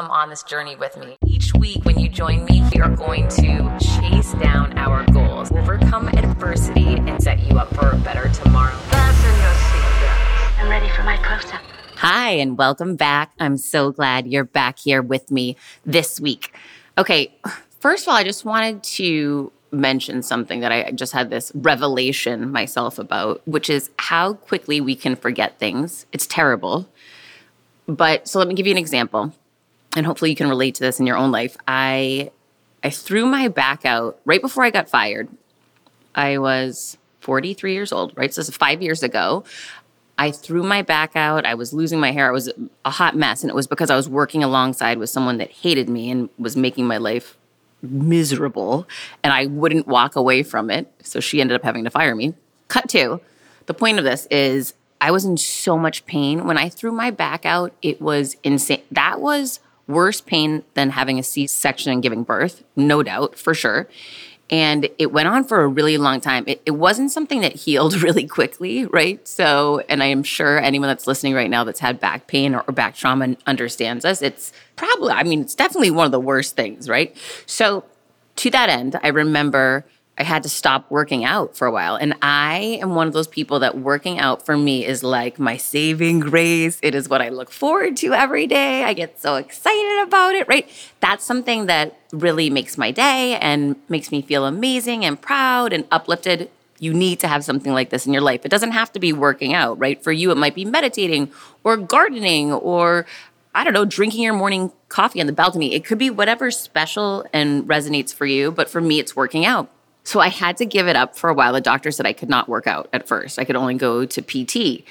come on this journey with me. Each week, when you join me, we are going to chase down our goals, overcome adversity, and set you up for a better tomorrow. Fasten your seatbelts. I'm ready for my close up. Hi, and welcome back. I'm so glad you're back here with me this week. Okay, first of all, I just wanted to mention something that I just had this revelation myself about, which is how quickly we can forget things. It's terrible. But so let me give you an example, and hopefully you can relate to this in your own life. I I threw my back out right before I got fired. I was 43 years old, right? So this is five years ago. I threw my back out. I was losing my hair. I was a hot mess. And it was because I was working alongside with someone that hated me and was making my life miserable. And I wouldn't walk away from it. So she ended up having to fire me. Cut to the point of this is I was in so much pain. When I threw my back out, it was insane. That was worse pain than having a C section and giving birth, no doubt, for sure. And it went on for a really long time. It, it, wasn't something that healed really quickly, right? So, and I am sure anyone that's listening right now that's had back pain or, or back trauma understands us. It's probably, I mean, it's definitely one of the worst things, right? So, to that end, I remember I had to stop working out for a while. And I am one of those people that working out for me is like my saving grace. It is what I look forward to every day. I get so excited about it, right? That's something that really makes my day and makes me feel amazing and proud and uplifted. You need to have something like this in your life. It doesn't have to be working out, right? For you, it might be meditating or gardening or I don't know, drinking your morning coffee on the balcony. It could be whatever special and resonates for you, but for me, it's working out. So I had to give it up for a while. The doctor said I could not work out at first. I could only go to PT.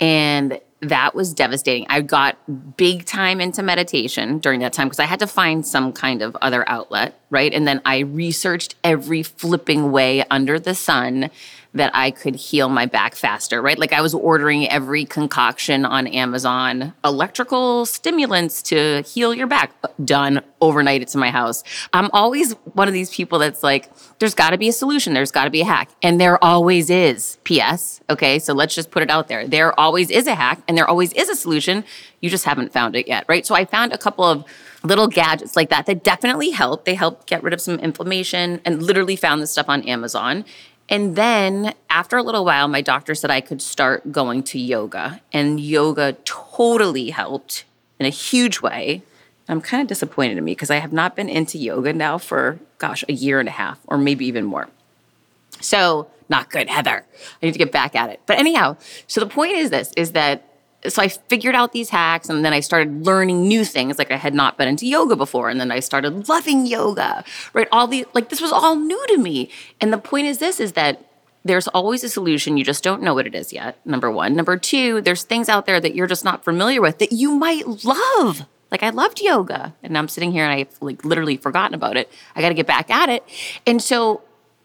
And that was devastating. I got big time into meditation during that time because I had to find some kind of other outlet, right? And then I researched every flipping way under the sun that I could heal my back faster, right? Like I was ordering every concoction on Amazon, electrical stimulants to heal your back, done overnight it to my house. I'm always one of these people that's like, there's got to be a solution, there's got to be a hack. And there always is. P.S. Okay, so let's just put it out there. There always is a hack and there always is a solution. You just haven't found it yet, right? So I found a couple of little gadgets like that that definitely help. They help get rid of some inflammation and literally found this stuff on Amazon. And then after a little while, my doctor said I could start going to yoga, and yoga totally helped in a huge way. I'm kind of disappointed in me because I have not been into yoga now for, gosh, a year and a half or maybe even more. So, not good, Heather. I need to get back at it. But anyhow, so the point is this is that so I figured out these hacks and then I started learning new things. Like I had not been into yoga before. And then I started loving yoga, right? All the, like this was all new to me. And the point is this is that there's always a solution. You just don't know what it is yet. Number one. Number two, there's things out there that you're just not familiar with that you might love. Like I loved yoga and I'm sitting here and I've like literally forgotten about it. I got to get back at it. And so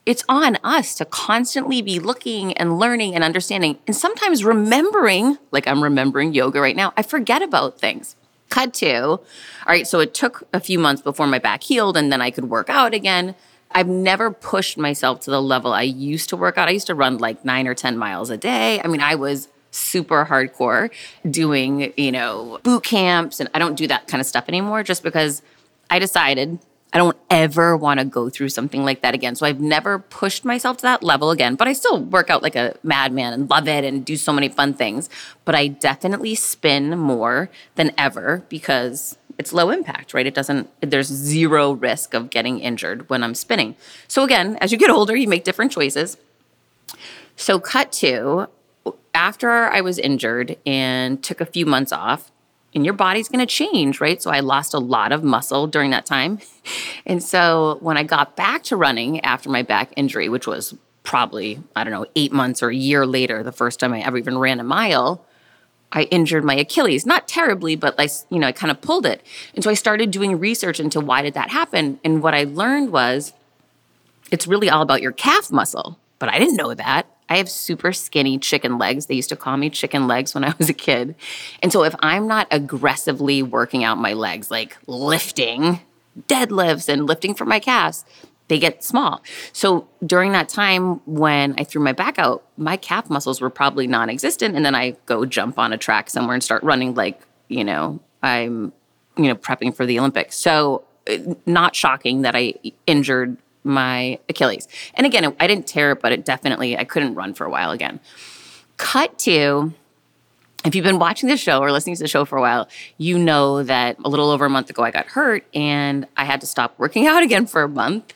it's on us to constantly be looking and learning and understanding and sometimes remembering, like I'm remembering yoga right now, I forget about things. Cut to, all right, so it took a few months before my back healed and then I could work out again. I've never pushed myself to the level I used to work out. I used to run like nine or 10 miles a day. I mean, I was super hardcore doing, you know, boot camps, and I don't do that kind of stuff anymore just because I decided I don't ever want to go through something like that again. So I've never pushed myself to that level again, but I still work out like a madman and love it and do so many fun things. But I definitely spin more than ever because it's low impact, right? It doesn't, there's zero risk of getting injured when I'm spinning. So again, as you get older, you make different choices. So, cut to after I was injured and took a few months off, and your body's going to change, right? So I lost a lot of muscle during that time. And so when I got back to running after my back injury, which was probably, I don't know, eight months or a year later, the first time I ever even ran a mile, I injured my Achilles. Not terribly, but I, you know, I kind of pulled it. And so I started doing research into why did that happen. And what I learned was it's really all about your calf muscle. But I didn't know that. I have super skinny chicken legs. They used to call me chicken legs when I was a kid. And so if I'm not aggressively working out my legs, like lifting, deadlifts, and lifting for my calves, they get small. So during that time when I threw my back out, my calf muscles were probably non existent. And then I go jump on a track somewhere and start running like, you know, I'm you know, prepping for the Olympics. So, uh, not shocking that I injured my Achilles. And again, I didn't tear it, but it definitely, I couldn't run for a while again. Cut to, if you've been watching the show or listening to the show for a while, you know that a little over a month ago I got hurt and I had to stop working out again for a month.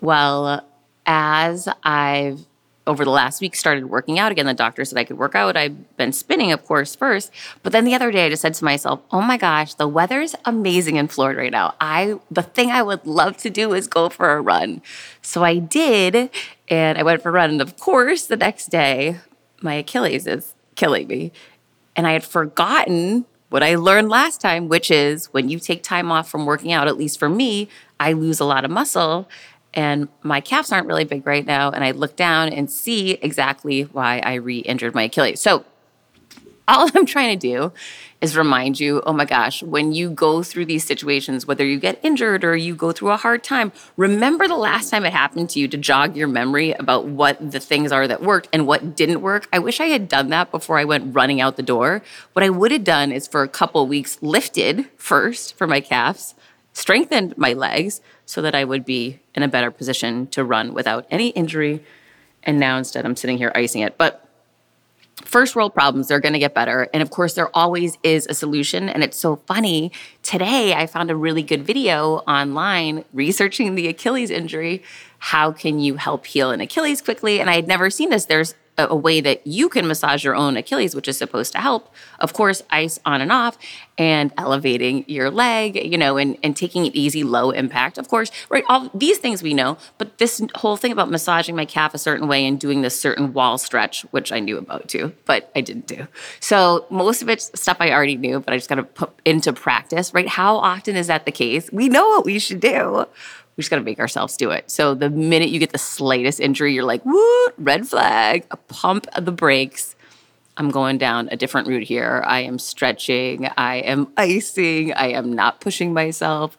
Well, as I've over the last week started working out again. The doctor said I could work out. I've been spinning, of course, first. But then the other day I just said to myself, oh my gosh, the weather's amazing in Florida right now. I the thing I would love to do is go for a run. So I did, and I went for a run. And of course, the next day, my Achilles is killing me. And I had forgotten what I learned last time, which is when you take time off from working out, at least for me, I lose a lot of muscle and my calves aren't really big right now. And I look down and see exactly why I re injured my Achilles. So, all I'm trying to do is remind you oh my gosh, when you go through these situations, whether you get injured or you go through a hard time, remember the last time it happened to you to jog your memory about what the things are that worked and what didn't work. I wish I had done that before I went running out the door. What I would have done is for a couple weeks lifted first for my calves, strengthened my legs so that I would be in a better position to run without any injury. And now instead, I'm sitting here icing it. But first world problems, they're going to get better. And of course, there always is a solution. And it's so funny. Today, I found a really good video online researching the Achilles injury. How can you help heal an Achilles quickly? And I had never seen this. There's a, way that you can massage your own Achilles, which is supposed to help. Of course, ice on and off and elevating your leg, you know, and, and taking it easy, low impact, of course, right? All these things we know, but this whole thing about massaging my calf a certain way and doing this certain wall stretch, which I knew about too, but I didn't do. So most of it's stuff I already knew, but I just got to put into practice, right? How often is that the case? We know what we should do just got to make ourselves do it. So the minute you get the slightest injury, you're like, woo, red flag, a pump of the brakes. I'm going down a different route here. I am stretching, I am icing, I am not pushing myself.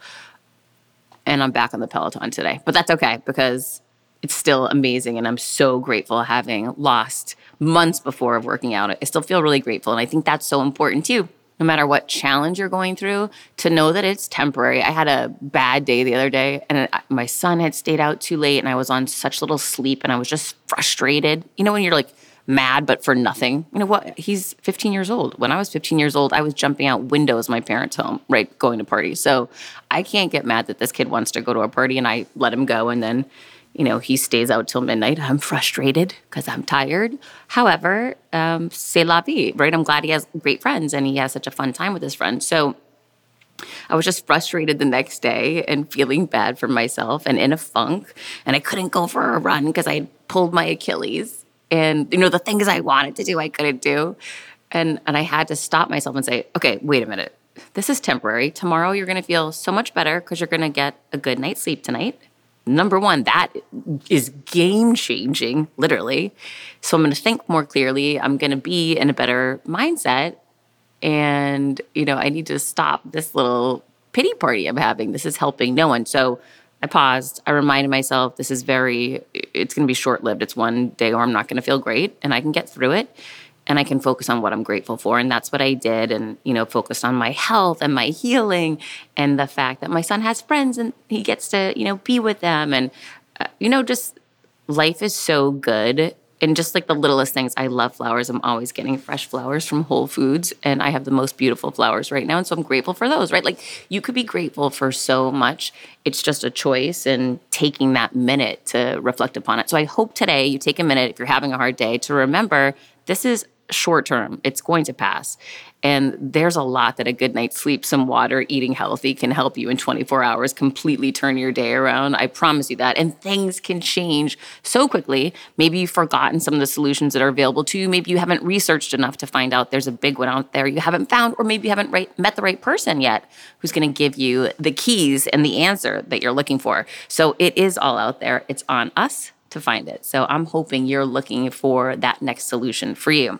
And I'm back on the Peloton today. But that's okay because it's still amazing. And I'm so grateful having lost months before of working out. I still feel really grateful. And I think that's so important too no matter what challenge you're going through, to know that it's temporary. I had a bad day the other day, and my son had stayed out too late, and I was on such little sleep, and I was just frustrated. You know, when you're like mad, but for nothing. You know what? He's 15 years old. When I was 15 years old, I was jumping out windows my parents' home, right, going to parties. So I can't get mad that this kid wants to go to a party, and I let him go, and then you know, he stays out till midnight. I'm frustrated because I'm tired. However, um, c'est la vie, right? I'm glad he has great friends and he has such a fun time with his friends. So I was just frustrated the next day and feeling bad for myself and in a funk. And I couldn't go for a run because I pulled my Achilles. And, you know, the things I wanted to do, I couldn't do. And, and I had to stop myself and say, okay, wait a minute. This is temporary. Tomorrow you're going to feel so much better because you're going to get a good night's sleep tonight number one, that is game changing, literally. So I'm going to think more clearly. I'm going to be in a better mindset. And, you know, I need to stop this little pity party I'm having. This is helping no one. So I paused. I reminded myself this is very, it's going to be short lived. It's one day where I'm not going to feel great and I can get through it and I can focus on what I'm grateful for. And that's what I did. And, you know, focused on my health and my healing and the fact that my son has friends and he gets to, you know, be with them. And, uh, you know, just life is so good. And just like the littlest things, I love flowers. I'm always getting fresh flowers from Whole Foods, and I have the most beautiful flowers right now. And so I'm grateful for those, right? Like you could be grateful for so much. It's just a choice and taking that minute to reflect upon it. So I hope today you take a minute, if you're having a hard day, to remember this is short term. It's going to pass. And there's a lot that a good night's sleep, some water, eating healthy can help you in 24 hours completely turn your day around. I promise you that. And things can change so quickly. Maybe you've forgotten some of the solutions that are available to you. Maybe you haven't researched enough to find out there's a big one out there you haven't found, or maybe you haven't right, met the right person yet who's going to give you the keys and the answer that you're looking for. So it is all out there. It's on us to find it. So I'm hoping you're looking for that next solution for you.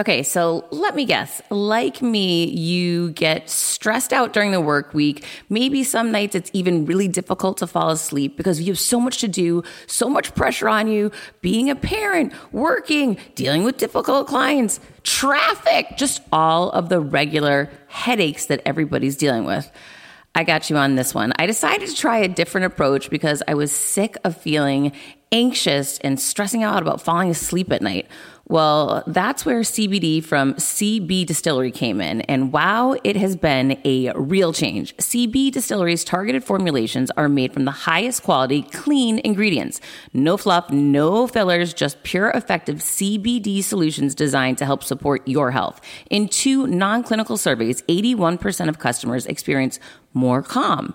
Okay, so let me guess. Like me, you get stressed out during the work week. Maybe some nights it's even really difficult to fall asleep because you have so much to do, so much pressure on you, being a parent, working, dealing with difficult clients, traffic, just all of the regular headaches that everybody's dealing with. I got you on this one. I decided to try a different approach because I was sick of feeling anxious and stressing out about falling asleep at night. Well, that's where CBD from CB Distillery came in. And wow, it has been a real change. CB Distillery's targeted formulations are made from the highest quality, clean ingredients. No fluff, no fillers, just pure, effective CBD solutions designed to help support your health. In two non clinical surveys, 81% of customers experience more calm.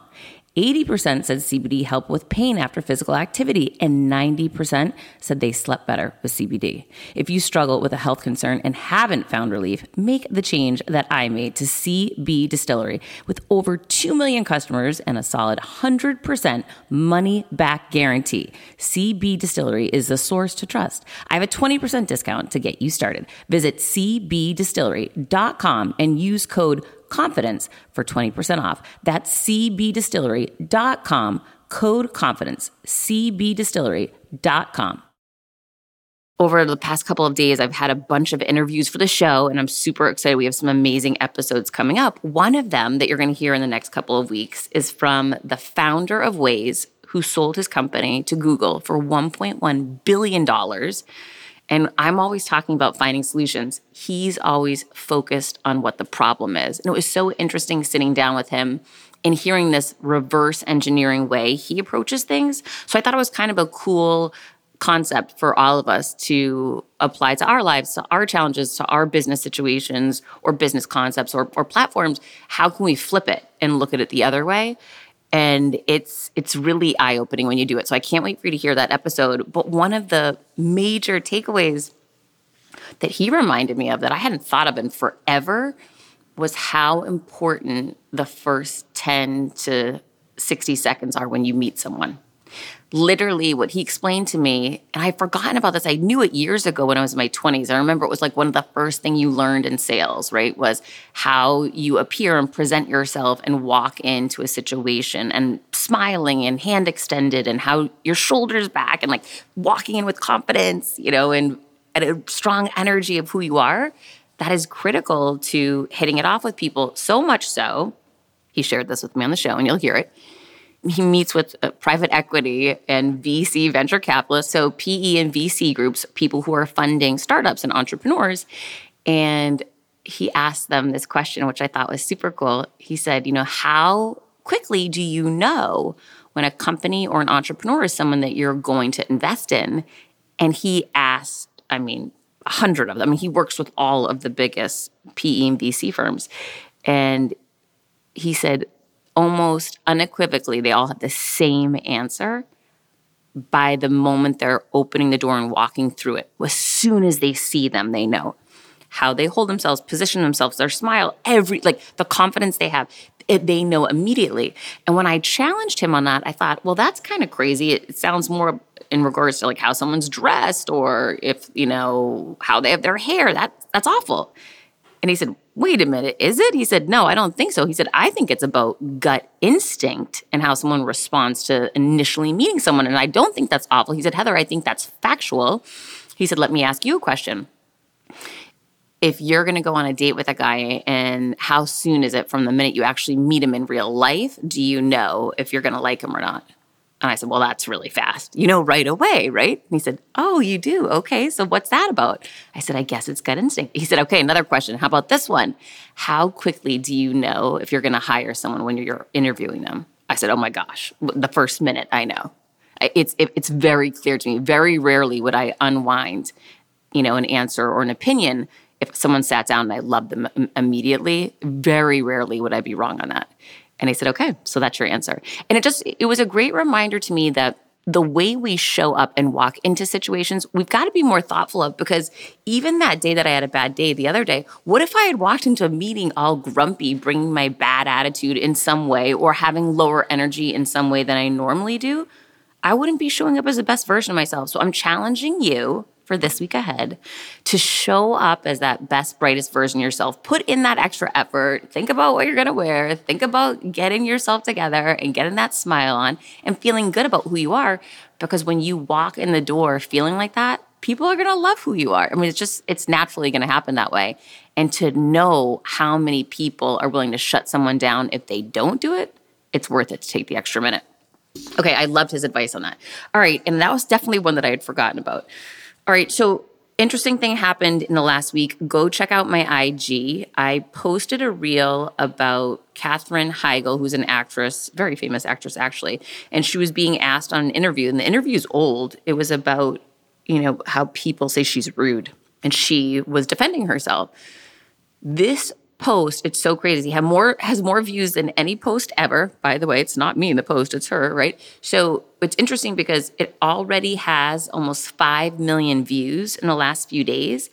80% said CBD helped with pain after physical activity, and 90% said they slept better with CBD. If you struggle with a health concern and haven't found relief, make the change that I made to CB Distillery. With over 2 million customers and a solid 100% money back guarantee, CB Distillery is the source to trust. I have a 20% discount to get you started. Visit cbdistillery.com and use code confidence for 20% off. That's cbdistillery.com, code confidence, cbdistillery.com. Over the past couple of days, I've had a bunch of interviews for the show, and I'm super excited. We have some amazing episodes coming up. One of them that you're going to hear in the next couple of weeks is from the founder of Waze, who sold his company to Google for $1.1 billion and I'm always talking about finding solutions. He's always focused on what the problem is. And it was so interesting sitting down with him and hearing this reverse engineering way he approaches things. So I thought it was kind of a cool concept for all of us to apply to our lives, to our challenges, to our business situations or business concepts or, or platforms. How can we flip it and look at it the other way? And it's it's really eye-opening when you do it. So i can't wait for you to hear that episode. But one of the major takeaways that he reminded me of that i hadn't thought of in forever was how important the first 10 to 60 seconds are when you meet someone literally what he explained to me and i've forgotten about this. I knew it years ago when i was in my 20s i remember it was like one of the first thing you learned in sales right was how you appear and present yourself and walk into a situation and smiling and hand extended and how your shoulders back and like walking in with confidence you know and, and a strong energy of who you are. That is critical to hitting it off with people. So much so he shared this with me on the show and you'll hear it he meets with uh, private equity and VC venture capitalists, so PE and VC groups, people who are funding startups and entrepreneurs. And he asked them this question, which I thought was super cool. He said, You know, how quickly do you know when a company or an entrepreneur is someone that you're going to invest in? And he asked, I mean, a hundred of them. I mean, He works with all of the biggest PE and VC firms. And he said, almost unequivocally, they all have the same answer by the moment they're opening the door and walking through it. As soon as they see them, they know how they hold themselves, position themselves, their smile, every like the confidence they have. It, they know immediately. And when I challenged him on that, I thought, well, that's kind of crazy. It, it sounds more in regards to like how someone's dressed or if, you know, how they have their hair. That that's awful. And he said, wait a minute, is it? He said, no, I don't think so. He said, I think it's about gut instinct and how someone responds to initially meeting someone. And I don't think that's awful. He said, Heather, I think that's factual. He said, let me ask you a question. If you're going to go on a date with a guy, and how soon is it from the minute you actually meet him in real life? Do you know if you're going to like him or not? And I said, Well, that's really fast. You know, right away, right? And he said, Oh, you do? Okay. So what's that about? I said, I guess it's gut instinct. He said, Okay, another question. How about this one? How quickly do you know if you're going to hire someone when you're interviewing them? I said, Oh my gosh, the first minute I know. It's, it's very clear to me. Very rarely would I unwind, you know, an answer or an opinion if someone sat down and I loved them immediately. Very rarely would I be wrong on that. And I said, okay, so that's your answer. And it just, it was a great reminder to me that the way we show up and walk into situations, we've got to be more thoughtful of because even that day that I had a bad day the other day, what if I had walked into a meeting all grumpy, bringing my bad attitude in some way or having lower energy in some way than I normally do? I wouldn't be showing up as the best version of myself. So I'm challenging you for this week ahead to show up as that best, brightest version of yourself. Put in that extra effort. Think about what you're going to wear. Think about getting yourself together and getting that smile on and feeling good about who you are. Because when you walk in the door feeling like that, people are going to love who you are. I mean, it's just, it's naturally going to happen that way. And to know how many people are willing to shut someone down if they don't do it, it's worth it to take the extra minute. Okay, I loved his advice on that. All right, and that was definitely one that I had forgotten about. All right. So, interesting thing happened in the last week. Go check out my IG. I posted a reel about Katherine Heigl, who's an actress, very famous actress actually, and she was being asked on an interview, and the interview is old. It was about, you know, how people say she's rude, and she was defending herself. This post, it's so crazy. Have more has more views than any post ever. By the way, it's not me in the post, it's her, right? So it's interesting because it already has almost 5 million views in the last few days.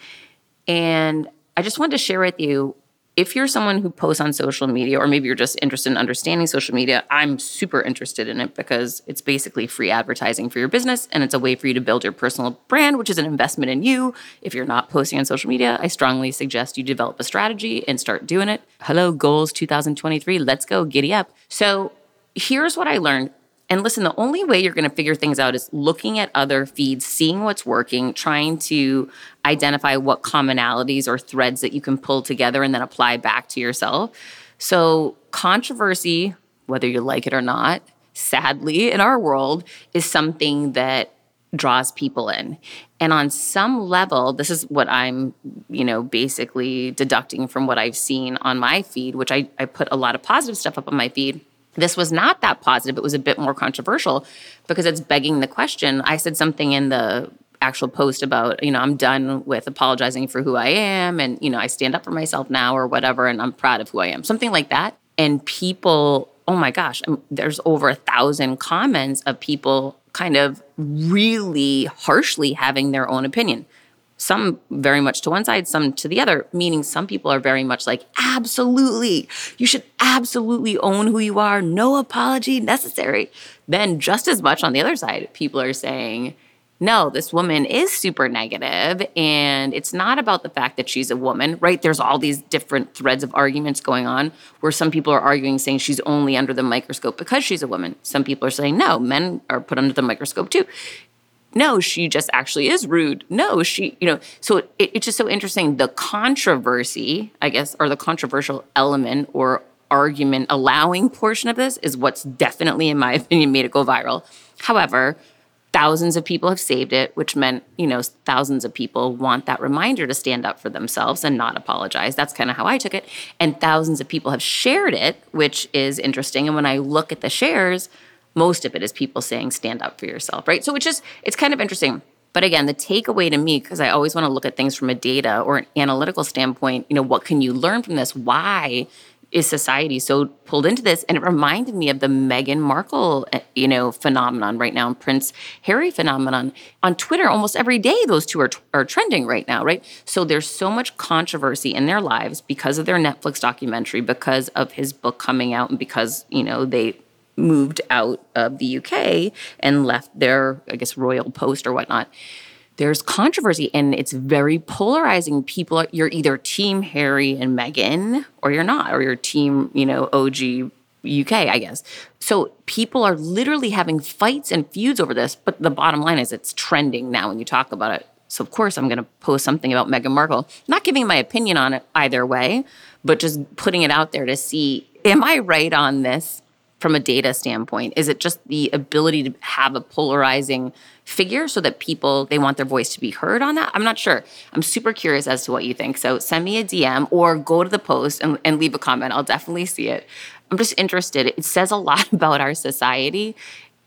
And I just wanted to share with you if you're someone who posts on social media, or maybe you're just interested in understanding social media, I'm super interested in it because it's basically free advertising for your business and it's a way for you to build your personal brand, which is an investment in you. If you're not posting on social media, I strongly suggest you develop a strategy and start doing it. Hello, goals 2023. Let's go, giddy up. So here's what I learned and listen, the only way you're going to figure things out is looking at other feeds, seeing what's working, trying to identify what commonalities or threads that you can pull together and then apply back to yourself. So, controversy, whether you like it or not, sadly in our world, is something that draws people in. And on some level, this is what I'm, you know, basically deducting from what I've seen on my feed, which I, I put a lot of positive stuff up on my feed this was not that positive. It was a bit more controversial because it's begging the question. I said something in the actual post about, you know, I'm done with apologizing for who I am and, you know, I stand up for myself now or whatever and I'm proud of who I am. Something like that. And people, oh my gosh, I mean, there's over a thousand comments of people kind of really harshly having their own opinion some very much to one side, some to the other, meaning some people are very much like, absolutely, you should absolutely own who you are, no apology necessary. Then, just as much on the other side, people are saying, no, this woman is super negative, and it's not about the fact that she's a woman, right? There's all these different threads of arguments going on where some people are arguing saying she's only under the microscope because she's a woman. Some people are saying no, men are put under the microscope too no, she just actually is rude. No, she, you know, so it, it's just so interesting. The controversy, I guess, or the controversial element or argument allowing portion of this is what's definitely, in my opinion, made it go viral. However, thousands of people have saved it, which meant, you know, thousands of people want that reminder to stand up for themselves and not apologize. That's kind of how I took it. And thousands of people have shared it, which is interesting. And when I look at the shares, most of it is people saying stand up for yourself, right? So it's just, it's kind of interesting. But again, the takeaway to me, because I always want to look at things from a data or an analytical standpoint, you know, what can you learn from this? Why is society so pulled into this? And it reminded me of the Meghan Markle, eh, you know, phenomenon right now, and Prince Harry phenomenon on Twitter. Almost every day, those two are are trending right now, right? So there's so much controversy in their lives because of their Netflix documentary, because of his book coming out, and because you know they moved out of the UK and left their, I guess, royal post or whatnot there's controversy and it's very polarizing. People, are, you're either team Harry and Meghan or you're not, or you're team, you know, OG UK, I guess. So people are literally having fights and feuds over this. But the bottom line is it's trending now when you talk about it. So of course I'm going to post something about Meghan Markle, not giving my opinion on it either way, but just putting it out there to see, am I right on this? From a data standpoint? Is it just the ability to have a polarizing figure so that people they want their voice to be heard on that? I'm not sure. I'm super curious as to what you think. So send me a DM or go to the post and, and leave a comment. I'll definitely see it. I'm just interested. It says a lot about our society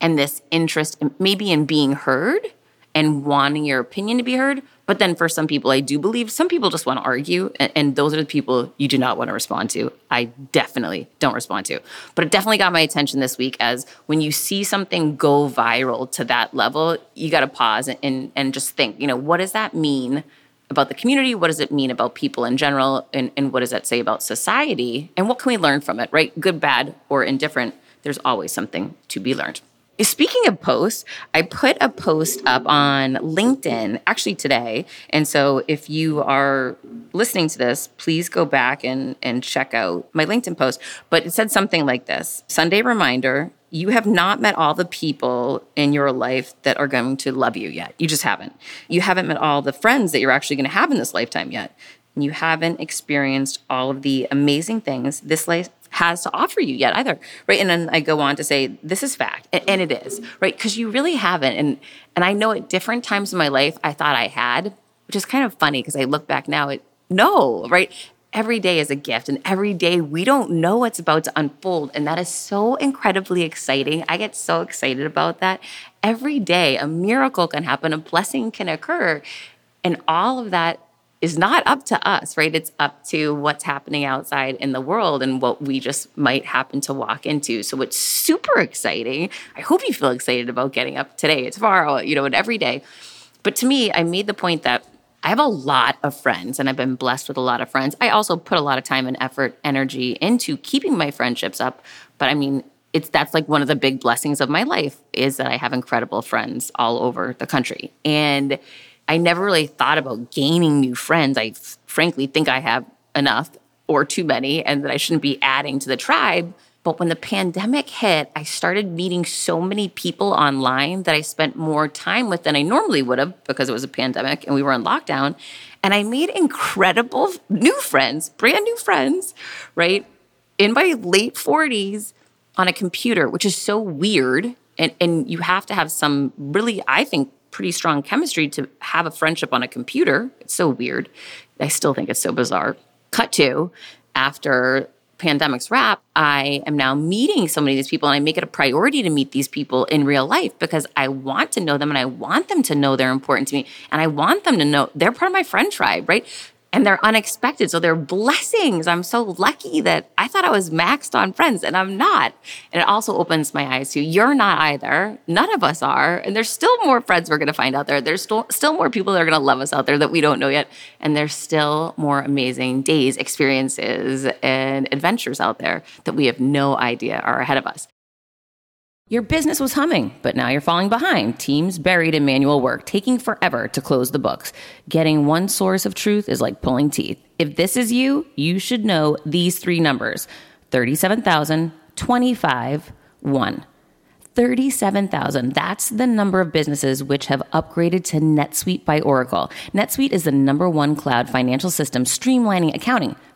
and this interest maybe in being heard and wanting your opinion to be heard, but then for some people, I do believe some people just want to argue, and, and, those are the people you do not want to respond to. I definitely don't respond to. But it definitely got my attention this week as when you see something go viral to that level, you got to pause and, and just think, you know, what does that mean about the community? What does it mean about people in general? And, and what does that say about society? And what can we learn from it, right? Good, bad, or indifferent. There's always something to be learned. Speaking of posts, I put a post up on LinkedIn actually today. And so if you are listening to this, please go back and, and check out my LinkedIn post. But it said something like this Sunday reminder you have not met all the people in your life that are going to love you yet. You just haven't. You haven't met all the friends that you're actually going to have in this lifetime yet. And you haven't experienced all of the amazing things this life has to offer you yet either right? And then i go on to say this is fact and it is right? Because you really haven't and and i know at different times in my life i thought i had which is kind of funny because i look back now it no right? Every day is a gift and every day we don't know what's about to unfold and that is so incredibly exciting. I get so excited about that. Every day a miracle can happen a blessing can occur and all of that is not up to us, right? It's up to what's happening outside in the world and what we just might happen to walk into. So it's super exciting. I hope you feel excited about getting up today, tomorrow, you know, and every day. But to me, I made the point that I have a lot of friends and I've been blessed with a lot of friends. I also put a lot of time and effort, energy into keeping my friendships up. But I mean, it's that's like one of the big blessings of my life is that I have incredible friends all over the country. And I never really thought about gaining new friends. I frankly think I have enough or too many and that I shouldn't be adding to the tribe. But when the pandemic hit, I started meeting so many people online that I spent more time with than I normally would have because it was a pandemic and we were in lockdown. And I made incredible new friends, brand new friends, right? In my late 40s on a computer, which is so weird. And, and you have to have some really, I think, pretty strong chemistry to have a friendship on a computer. It's so weird. I still think it's so bizarre. Cut to after pandemic's wrap, I am now meeting so many of these people and I make it a priority to meet these people in real life because I want to know them and I want them to know they're important to me and I want them to know they're part of my friend tribe, right? And they're unexpected. So they're blessings. I'm so lucky that I thought I was maxed on friends and I'm not. And it also opens my eyes to you're not either. None of us are. And there's still more friends we're going to find out there. There's still, still more people that are going to love us out there that we don't know yet. And there's still more amazing days, experiences, and adventures out there that we have no idea are ahead of us. Your business was humming, but now you're falling behind. Teams buried in manual work, taking forever to close the books. Getting one source of truth is like pulling teeth. If this is you, you should know these three numbers 37,000, 25, 1. 37,000. That's the number of businesses which have upgraded to NetSuite by Oracle. NetSuite is the number one cloud financial system streamlining accounting,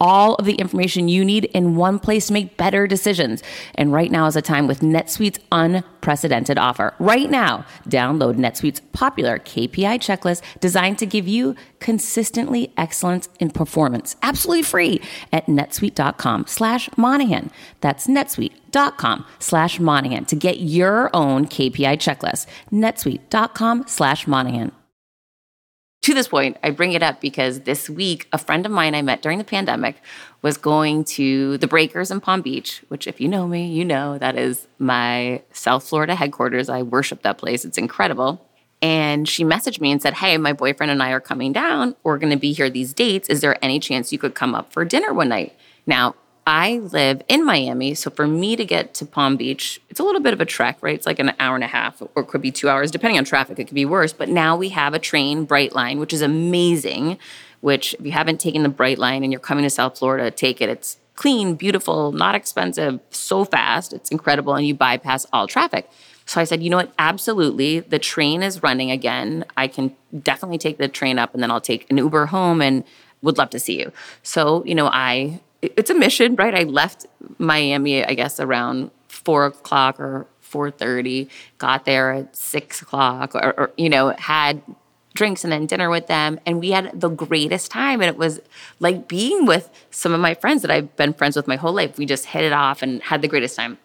all of the information you need in one place to make better decisions. And right now is a time with NetSuite's unprecedented offer. Right now, download NetSuite's popular KPI checklist designed to give you consistently excellence in performance, absolutely free at netsuite.com slash Monahan. That's netsuite.com slash Monahan to get your own KPI checklist. netsuite.com slash Monahan to this point, I bring it up because this week, a friend of mine I met during the pandemic was going to the Breakers in Palm Beach, which, if you know me, you know that is my South Florida headquarters. I worship that place, it's incredible. And she messaged me and said, Hey, my boyfriend and I are coming down. We're going to be here these dates. Is there any chance you could come up for dinner one night? Now, I live in Miami, so for me to get to Palm Beach, it's a little bit of a trek, right? It's like an hour and a half, or it could be two hours, depending on traffic. It could be worse. But now we have a train, Brightline, which is amazing. Which, if you haven't taken the Brightline and you're coming to South Florida, take it. It's clean, beautiful, not expensive, so fast. It's incredible, and you bypass all traffic. So I said, you know what? Absolutely. The train is running again. I can definitely take the train up, and then I'll take an Uber home and would love to see you. So, you know, I it's a mission, right? I left Miami, I guess, around four o'clock or four thirty. Got there at six o'clock, or, or, you know, had drinks and then dinner with them, and we had the greatest time. And it was like being with some of my friends that I've been friends with my whole life. We just hit it off and had the greatest time.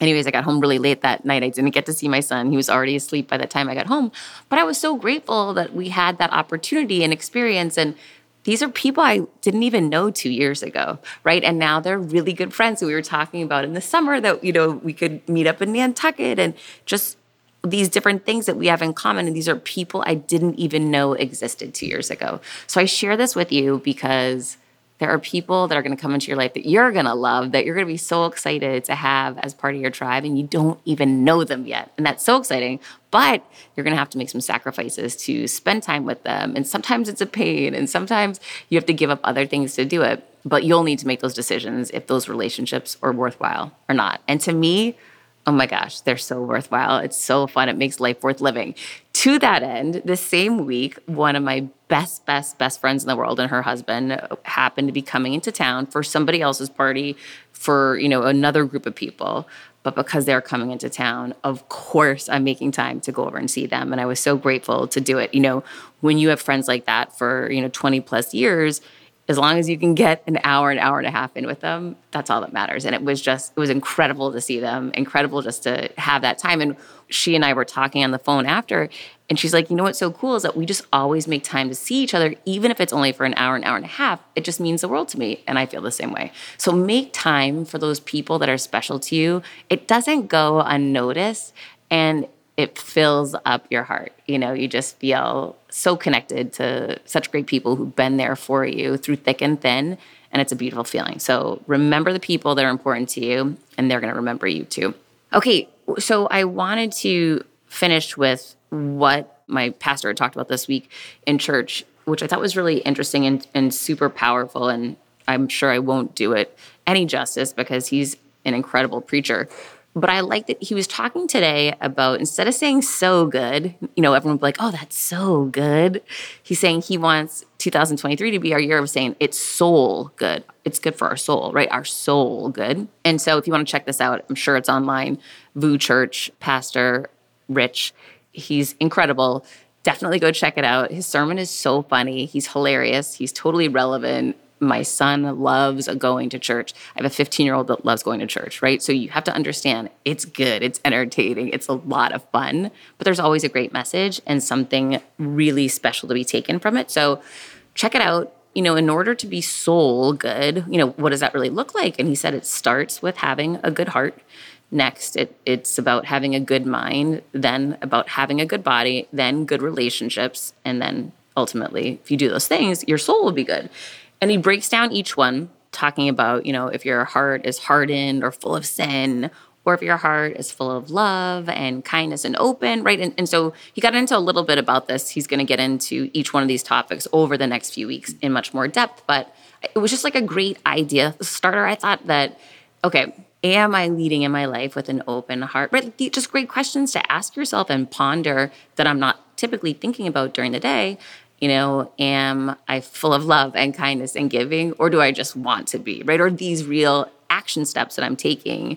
Anyways, I got home really late that night. I didn't get to see my son. He was already asleep by the time I got home. But I was so grateful that we had that opportunity and experience. And these are people I didn't even know two years ago, right? And now they're really good friends. So we were talking about in the summer that, you know, we could meet up in Nantucket and just these different things that we have in common. And these are people I didn't even know existed two years ago. So I share this with you because there are people that are going to come into your life that you're going to love, that you're going to be so excited to have as part of your tribe, and you don't even know them yet. And that's so exciting. But you're going to have to make some sacrifices to spend time with them. And sometimes it's a pain, and sometimes you have to give up other things to do it. But you'll need to make those decisions if those relationships are worthwhile or not. And to me, oh my gosh, they're so worthwhile. It's so fun. It makes life worth living. To that end, the same week, one of my best, best, best friends in the world and her husband happened to be coming into town for somebody else's party for, you know, another group of people. But because they're coming into town, of course, I'm making time to go over and see them. And I was so grateful to do it. You know, when you have friends like that for, you know, 20 plus years, as long as you can get an hour, an hour and a half in with them, that's all that matters. And it was just, it was incredible to see them, incredible just to have that time. And she and I were talking on the phone after, and she's like, you know what's so cool is that we just always make time to see each other, even if it's only for an hour, an hour and a half. It just means the world to me. And I feel the same way. So make time for those people that are special to you. It doesn't go unnoticed. And it fills up your heart. You know, you just feel so connected to such great people who've been there for you through thick and thin. And it's a beautiful feeling. So remember the people that are important to you, and they're going to remember you too. Okay, so I wanted to finish with what my pastor had talked about this week in church, which I thought was really interesting and, and super powerful. And I'm sure I won't do it any justice because he's an incredible preacher. But I like that he was talking today about instead of saying so good, you know, everyone would be like, oh, that's so good. He's saying he wants 2023 to be our year of saying it's soul good. It's good for our soul, right? Our soul good. And so if you want to check this out, I'm sure it's online. Vous Church, Pastor Rich, he's incredible. Definitely go check it out. His sermon is so funny. He's hilarious. He's totally relevant my son loves going to church. I have a 15 year old that loves going to church, right? So you have to understand it's good, it's entertaining, it's a lot of fun, but there's always a great message and something really special to be taken from it. So check it out. You know, in order to be soul good, you know, what does that really look like? And he said it starts with having a good heart Next, it, it's about having a good mind, then about having a good body, then good relationships, and then ultimately, if you do those things, your soul will be good. And he breaks down each one, talking about, you know, if your heart is hardened or full of sin, or if your heart is full of love and kindness and open, right? And, and so he got into a little bit about this. He's going to get into each one of these topics over the next few weeks in much more depth. But it was just like a great idea starter. I thought that, okay, am I leading in my life with an open heart? Right? Just great questions to ask yourself and ponder that I'm not typically thinking about during the day. You know, am I full of love and kindness and giving, or do I just want to be, right? Or these real action steps that I'm taking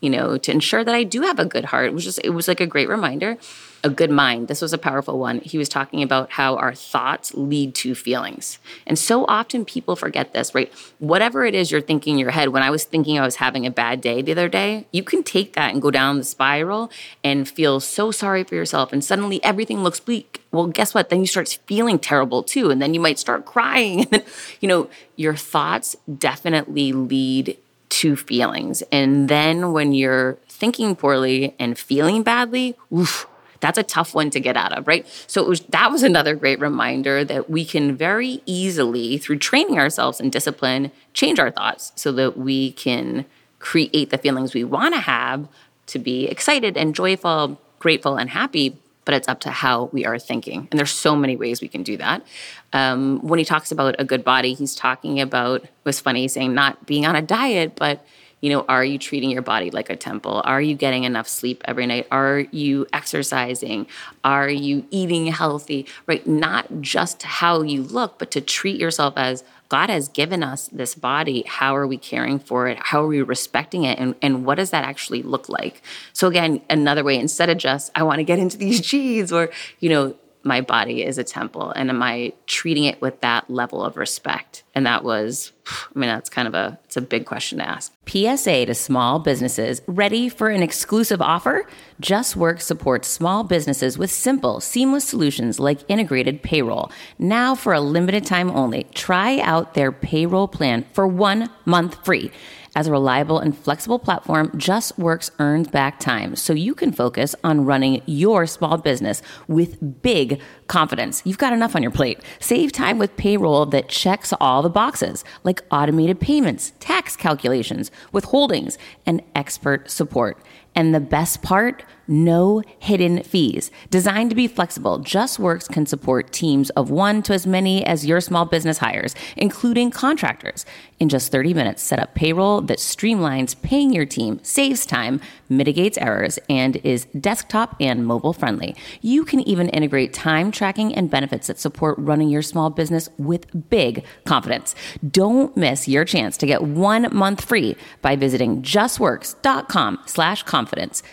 you know, to ensure that I do have a good heart. It was just, it was like a great reminder. A good mind. This was a powerful one. He was talking about how our thoughts lead to feelings. And so often people forget this, right? Whatever it is you're thinking in your head, when I was thinking I was having a bad day the other day, you can take that and go down the spiral and feel so sorry for yourself. And suddenly everything looks bleak. Well, guess what? Then you start feeling terrible too. And then you might start crying. You know, your thoughts definitely lead to feelings. And then when you're thinking poorly and feeling badly, oof, that's a tough one to get out of, right? So was that was another great reminder that we can very easily through training ourselves and discipline change our thoughts so that we can create the feelings we want to have to be excited and joyful, grateful and happy but it's up to how we are thinking. And there's so many ways we can do that. Um, when he talks about a good body, he's talking about, was funny saying not being on a diet, but you know, are you treating your body like a temple? Are you getting enough sleep every night? Are you exercising? Are you eating healthy? Right? Not just how you look, but to treat yourself as God has given us this body. How are we caring for it? How are we respecting it? And, and what does that actually look like? So, again, another way, instead of just, I want to get into these G's or, you know, my body is a temple and am i treating it with that level of respect and that was i mean that's kind of a it's a big question to ask psa to small businesses ready for an exclusive offer JustWorks supports small businesses with simple seamless solutions like integrated payroll now for a limited time only try out their payroll plan for one month free as a reliable and flexible platform, JustWorks earns back time so you can focus on running your small business with big confidence. You've got enough on your plate. Save time with payroll that checks all the boxes, like automated payments, tax calculations, withholdings, and expert support. And the best part, no hidden fees. Designed to be flexible, JustWorks can support teams of one to as many as your small business hires, including contractors. In just 30 minutes, set up payroll that streamlines paying your team, saves time, mitigates errors, and is desktop and mobile friendly. You can even integrate time tracking and benefits that support running your small business with big confidence. Don't miss your chance to get one month free by visiting justworks.com slash confidence.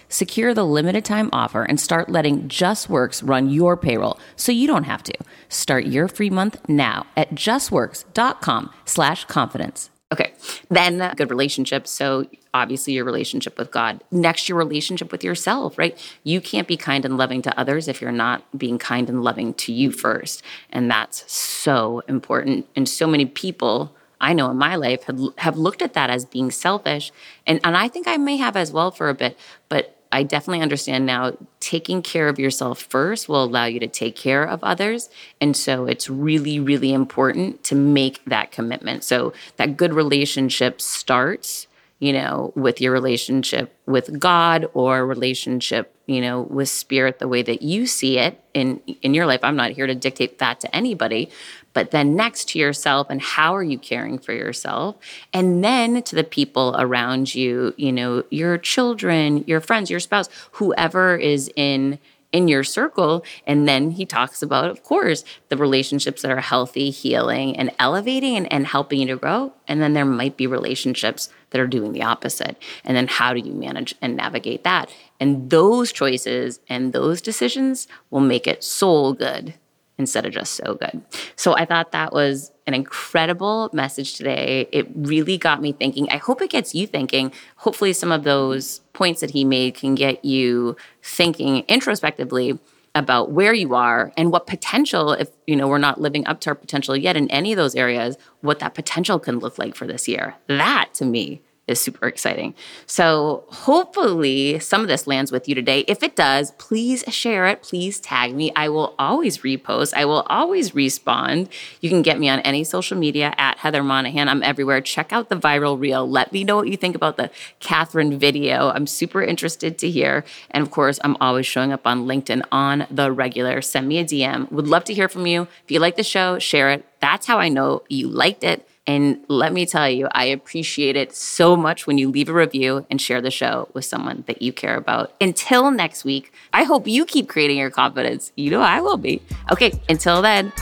Secure the limited time offer and start letting JustWorks run your payroll so you don't have to. Start your free month now at justworks.com slash confidence. Okay. Then good relationships. So obviously your relationship with God. Next, your relationship with yourself, right? You can't be kind and loving to others if you're not being kind and loving to you first. And that's so important. And so many people I know in my life have, have looked at that as being selfish. And, and I think I may have as well for a bit, but I definitely understand now taking care of yourself first will allow you to take care of others. And so it's really, really important to make that commitment. So that good relationship starts, you know, with your relationship with God or relationship, you know, with spirit the way that you see it in in your life. I'm not here to dictate that to anybody, but then next to yourself and how are you caring for yourself? And then to the people around you you know your children your friends your spouse whoever is in in your circle. And then he talks about of course the relationships that are healthy healing and elevating and, and helping you to grow. And then there might be relationships that are doing the opposite. And then how do you manage and navigate that? And those choices and those decisions will make it soul good instead of just so good. So I thought that was an incredible message today. It really got me thinking. I hope it gets you thinking. Hopefully, some of those points that he made can get you thinking introspectively about where you are and what potential if you know we're not living up to our potential yet in any of those areas what that potential can look like for this year that to me is super exciting. So hopefully some of this lands with you today. If it does, please share it. Please tag me. I will always repost. I will always respond. You can get me on any social media at Heather Monahan. I'm everywhere. Check out the viral reel. Let me know what you think about the Catherine video. I'm super interested to hear. And of course, I'm always showing up on LinkedIn on the regular. Send me a DM. Would love to hear from you. If you like the show, share it. That's how I know you liked it. And let me tell you, I appreciate it so much when you leave a review and share the show with someone that you care about. Until next week, I hope you keep creating your confidence. You know I will be. Okay, until then.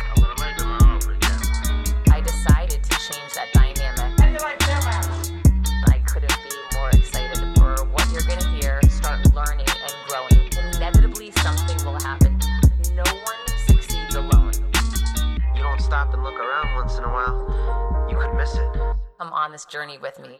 Stop and look around once in a while you could miss it. Come on this journey with me.